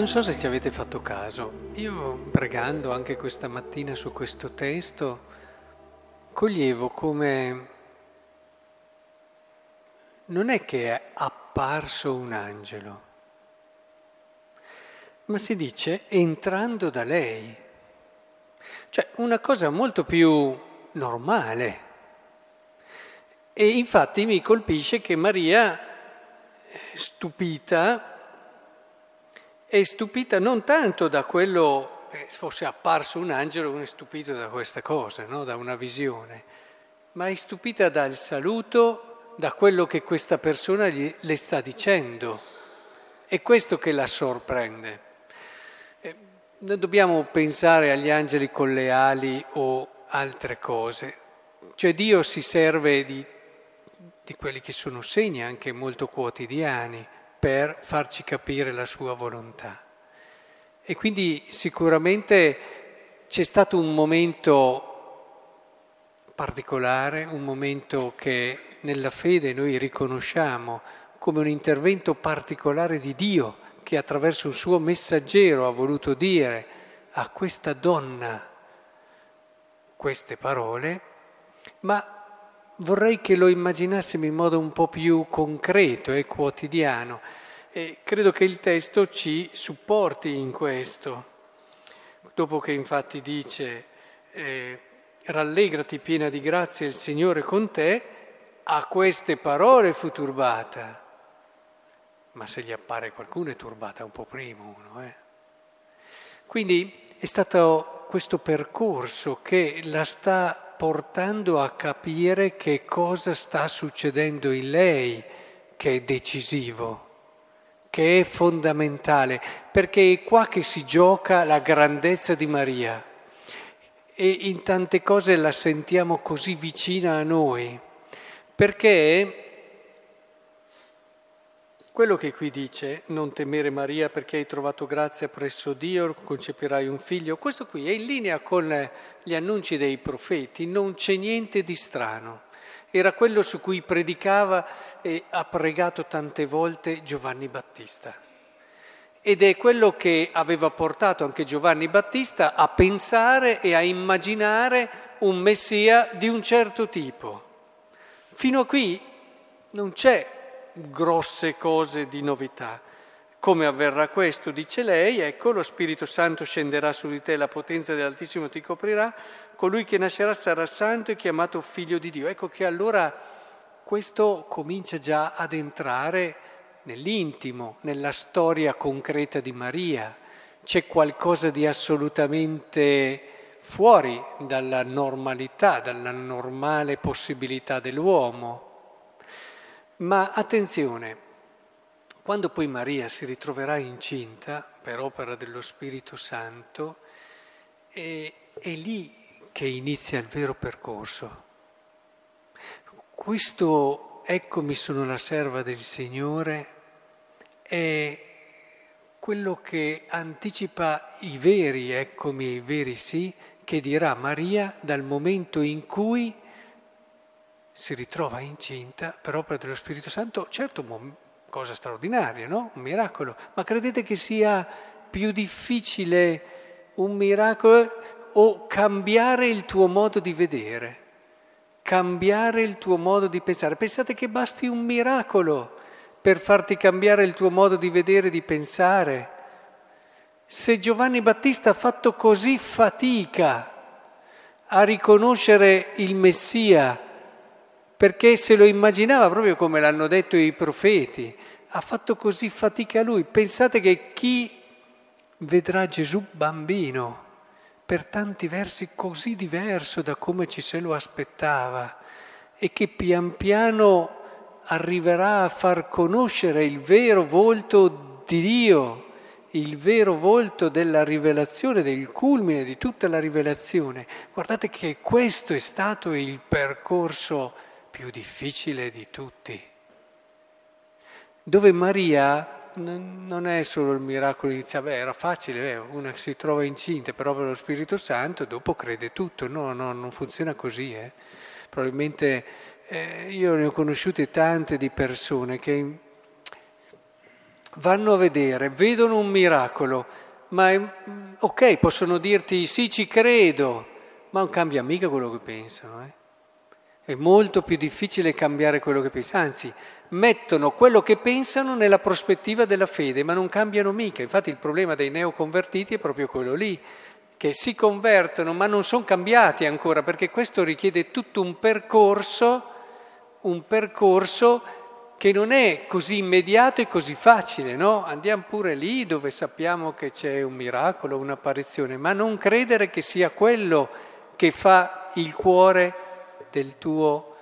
Non so se ci avete fatto caso, io pregando anche questa mattina su questo testo, coglievo come non è che è apparso un angelo, ma si dice entrando da lei, cioè una cosa molto più normale. E infatti mi colpisce che Maria, stupita, è stupita non tanto da quello, eh, fosse apparso un angelo, uno è stupito da questa cosa, no? da una visione, ma è stupita dal saluto, da quello che questa persona gli, le sta dicendo. È questo che la sorprende. Eh, non dobbiamo pensare agli angeli con le ali o altre cose, cioè Dio si serve di, di quelli che sono segni anche molto quotidiani per farci capire la sua volontà. E quindi sicuramente c'è stato un momento particolare, un momento che nella fede noi riconosciamo come un intervento particolare di Dio che attraverso un suo messaggero ha voluto dire a questa donna queste parole, ma vorrei che lo immaginassimo in modo un po' più concreto e quotidiano e credo che il testo ci supporti in questo. Dopo che infatti dice eh, rallegrati piena di grazia il Signore con te, a queste parole fu turbata. Ma se gli appare qualcuno è turbata un po' prima uno. Eh? Quindi è stato questo percorso che la sta portando a capire che cosa sta succedendo in lei che è decisivo, che è fondamentale, perché è qua che si gioca la grandezza di Maria. E in tante cose la sentiamo così vicina a noi, perché quello che qui dice, non temere Maria perché hai trovato grazia presso Dio, concepirai un figlio, questo qui è in linea con gli annunci dei profeti, non c'è niente di strano. Era quello su cui predicava e ha pregato tante volte Giovanni Battista. Ed è quello che aveva portato anche Giovanni Battista a pensare e a immaginare un Messia di un certo tipo. Fino a qui non c'è grosse cose di novità. Come avverrà questo, dice lei, ecco lo Spirito Santo scenderà su di te, la potenza dell'Altissimo ti coprirà, colui che nascerà sarà santo e chiamato figlio di Dio. Ecco che allora questo comincia già ad entrare nell'intimo, nella storia concreta di Maria. C'è qualcosa di assolutamente fuori dalla normalità, dalla normale possibilità dell'uomo. Ma attenzione, quando poi Maria si ritroverà incinta per opera dello Spirito Santo, è, è lì che inizia il vero percorso. Questo eccomi sono la serva del Signore è quello che anticipa i veri eccomi i veri sì che dirà Maria dal momento in cui si ritrova incinta per opera dello Spirito Santo, certo cosa straordinaria, no? Un miracolo, ma credete che sia più difficile un miracolo o cambiare il tuo modo di vedere, cambiare il tuo modo di pensare? Pensate che basti un miracolo per farti cambiare il tuo modo di vedere e di pensare. Se Giovanni Battista ha fatto così fatica a riconoscere il Messia, perché se lo immaginava proprio come l'hanno detto i profeti, ha fatto così fatica lui. Pensate che chi vedrà Gesù bambino, per tanti versi così diverso da come ci se lo aspettava, e che pian piano arriverà a far conoscere il vero volto di Dio, il vero volto della rivelazione, del culmine di tutta la rivelazione. Guardate che questo è stato il percorso più difficile di tutti, dove Maria non è solo il miracolo iniziale, beh, era facile, una si trova incinta per dello Spirito Santo, dopo crede tutto, no, no, non funziona così. Eh. Probabilmente eh, io ne ho conosciute tante di persone che vanno a vedere, vedono un miracolo, ma è, ok, possono dirti sì, ci credo, ma non cambia mica quello che pensano. Eh? È molto più difficile cambiare quello che pensano, anzi, mettono quello che pensano nella prospettiva della fede, ma non cambiano mica. Infatti il problema dei neoconvertiti è proprio quello lì, che si convertono ma non sono cambiati ancora, perché questo richiede tutto un percorso, un percorso che non è così immediato e così facile, no? Andiamo pure lì dove sappiamo che c'è un miracolo, un'apparizione, ma non credere che sia quello che fa il cuore del tuo,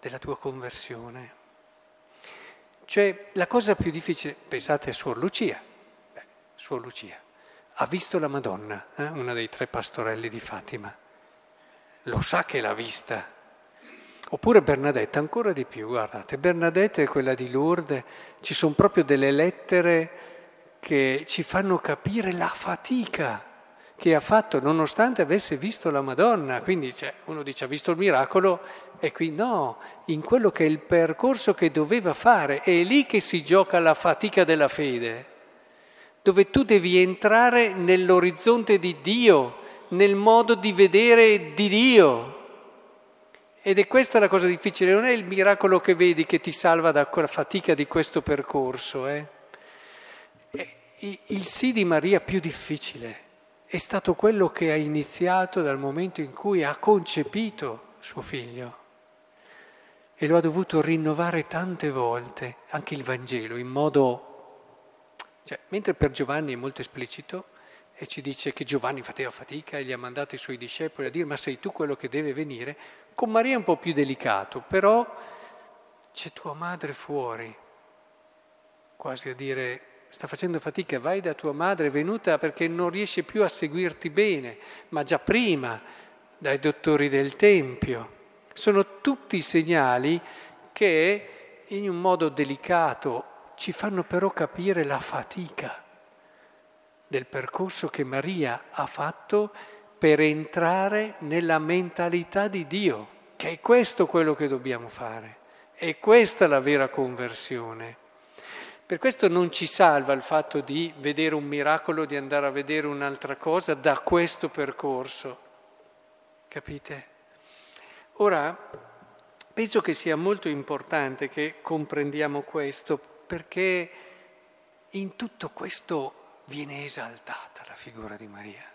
della tua conversione. Cioè, la cosa più difficile, pensate a Suor Lucia, Beh, Suor Lucia, ha visto la Madonna, eh? una dei tre pastorelli di Fatima, lo sa che l'ha vista, Oppure Bernadette, ancora di più, guardate, Bernadette è quella di Lourdes, ci sono proprio delle lettere che ci fanno capire la fatica che ha fatto nonostante avesse visto la Madonna. Quindi cioè, uno dice ha visto il miracolo e qui no, in quello che è il percorso che doveva fare, è lì che si gioca la fatica della fede, dove tu devi entrare nell'orizzonte di Dio, nel modo di vedere di Dio. Ed è questa la cosa difficile, non è il miracolo che vedi che ti salva da quella fatica di questo percorso. Eh? Il sì di Maria più difficile è stato quello che ha iniziato dal momento in cui ha concepito suo figlio. E lo ha dovuto rinnovare tante volte, anche il Vangelo, in modo... Cioè, mentre per Giovanni è molto esplicito, e ci dice che Giovanni faceva fatica e gli ha mandato i suoi discepoli a dire ma sei tu quello che deve venire, con Maria è un po' più delicato, però c'è tua madre fuori, quasi a dire sta facendo fatica, vai da tua madre, è venuta perché non riesce più a seguirti bene, ma già prima dai dottori del Tempio. Sono tutti segnali che in un modo delicato ci fanno però capire la fatica del percorso che Maria ha fatto per entrare nella mentalità di Dio, che è questo quello che dobbiamo fare, è questa la vera conversione. Per questo non ci salva il fatto di vedere un miracolo, di andare a vedere un'altra cosa da questo percorso. Capite? Ora, penso che sia molto importante che comprendiamo questo perché in tutto questo viene esaltata la figura di Maria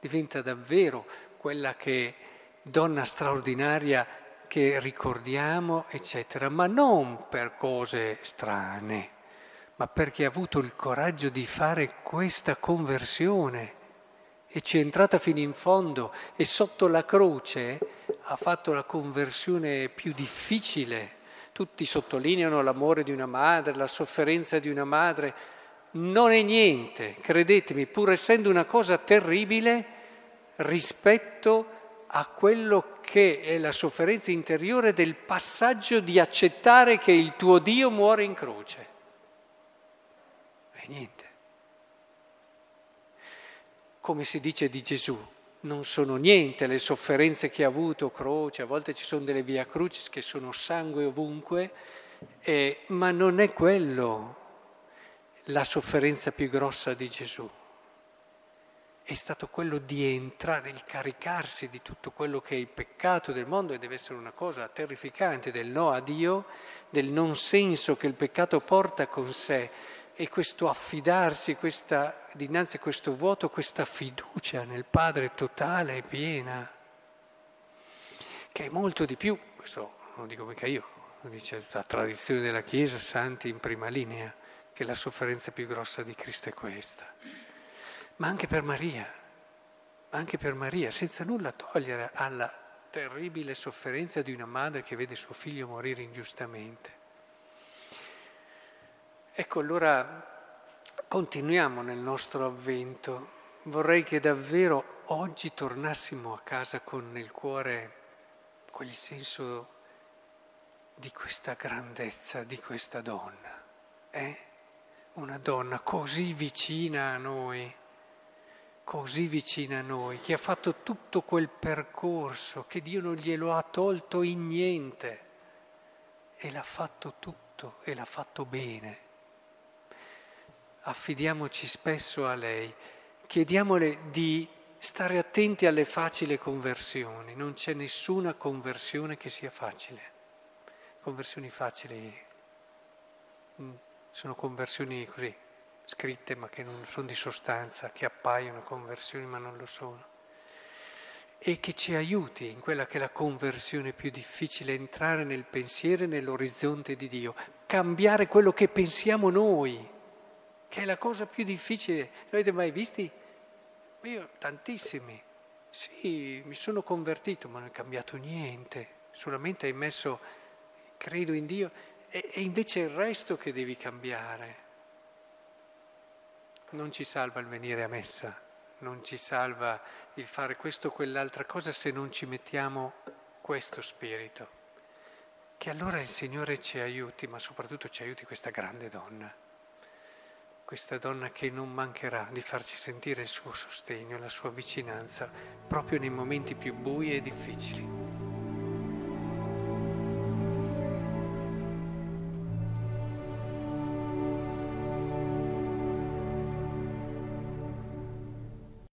diventa davvero quella che donna straordinaria che ricordiamo, eccetera, ma non per cose strane, ma perché ha avuto il coraggio di fare questa conversione e ci è entrata fino in fondo e sotto la croce ha fatto la conversione più difficile. Tutti sottolineano l'amore di una madre, la sofferenza di una madre, non è niente, credetemi, pur essendo una cosa terribile, rispetto a quello che è la sofferenza interiore del passaggio di accettare che il tuo Dio muore in croce. E niente. Come si dice di Gesù, non sono niente le sofferenze che ha avuto, croce, a volte ci sono delle via crucis che sono sangue ovunque, eh, ma non è quello la sofferenza più grossa di Gesù è stato quello di entrare, il caricarsi di tutto quello che è il peccato del mondo e deve essere una cosa terrificante del no a Dio, del non senso che il peccato porta con sé. E questo affidarsi questa, dinanzi a questo vuoto, questa fiducia nel Padre totale e piena, che è molto di più, questo non lo dico mica io, lo dice la tradizione della Chiesa, santi in prima linea, che la sofferenza più grossa di Cristo è questa ma anche per Maria, anche per Maria, senza nulla togliere alla terribile sofferenza di una madre che vede suo figlio morire ingiustamente. Ecco, allora continuiamo nel nostro avvento. Vorrei che davvero oggi tornassimo a casa con nel cuore quel senso di questa grandezza, di questa donna. Eh? Una donna così vicina a noi così vicina a noi, che ha fatto tutto quel percorso, che Dio non glielo ha tolto in niente e l'ha fatto tutto e l'ha fatto bene. affidiamoci spesso a lei, chiediamole di stare attenti alle facili conversioni, non c'è nessuna conversione che sia facile. Conversioni facili mm, sono conversioni così, scritte ma che non sono di sostanza, che appaiono conversioni ma non lo sono. E che ci aiuti in quella che è la conversione più difficile, entrare nel pensiero e nell'orizzonte di Dio, cambiare quello che pensiamo noi, che è la cosa più difficile. L'avete mai visti? Io tantissimi. Sì, mi sono convertito, ma non è cambiato niente. Solamente hai messo credo in Dio e, e invece è il resto che devi cambiare. Non ci salva il venire a messa, non ci salva il fare questo o quell'altra cosa se non ci mettiamo questo spirito. Che allora il Signore ci aiuti, ma soprattutto ci aiuti questa grande donna questa donna che non mancherà di farci sentire il suo sostegno, la sua vicinanza, proprio nei momenti più bui e difficili.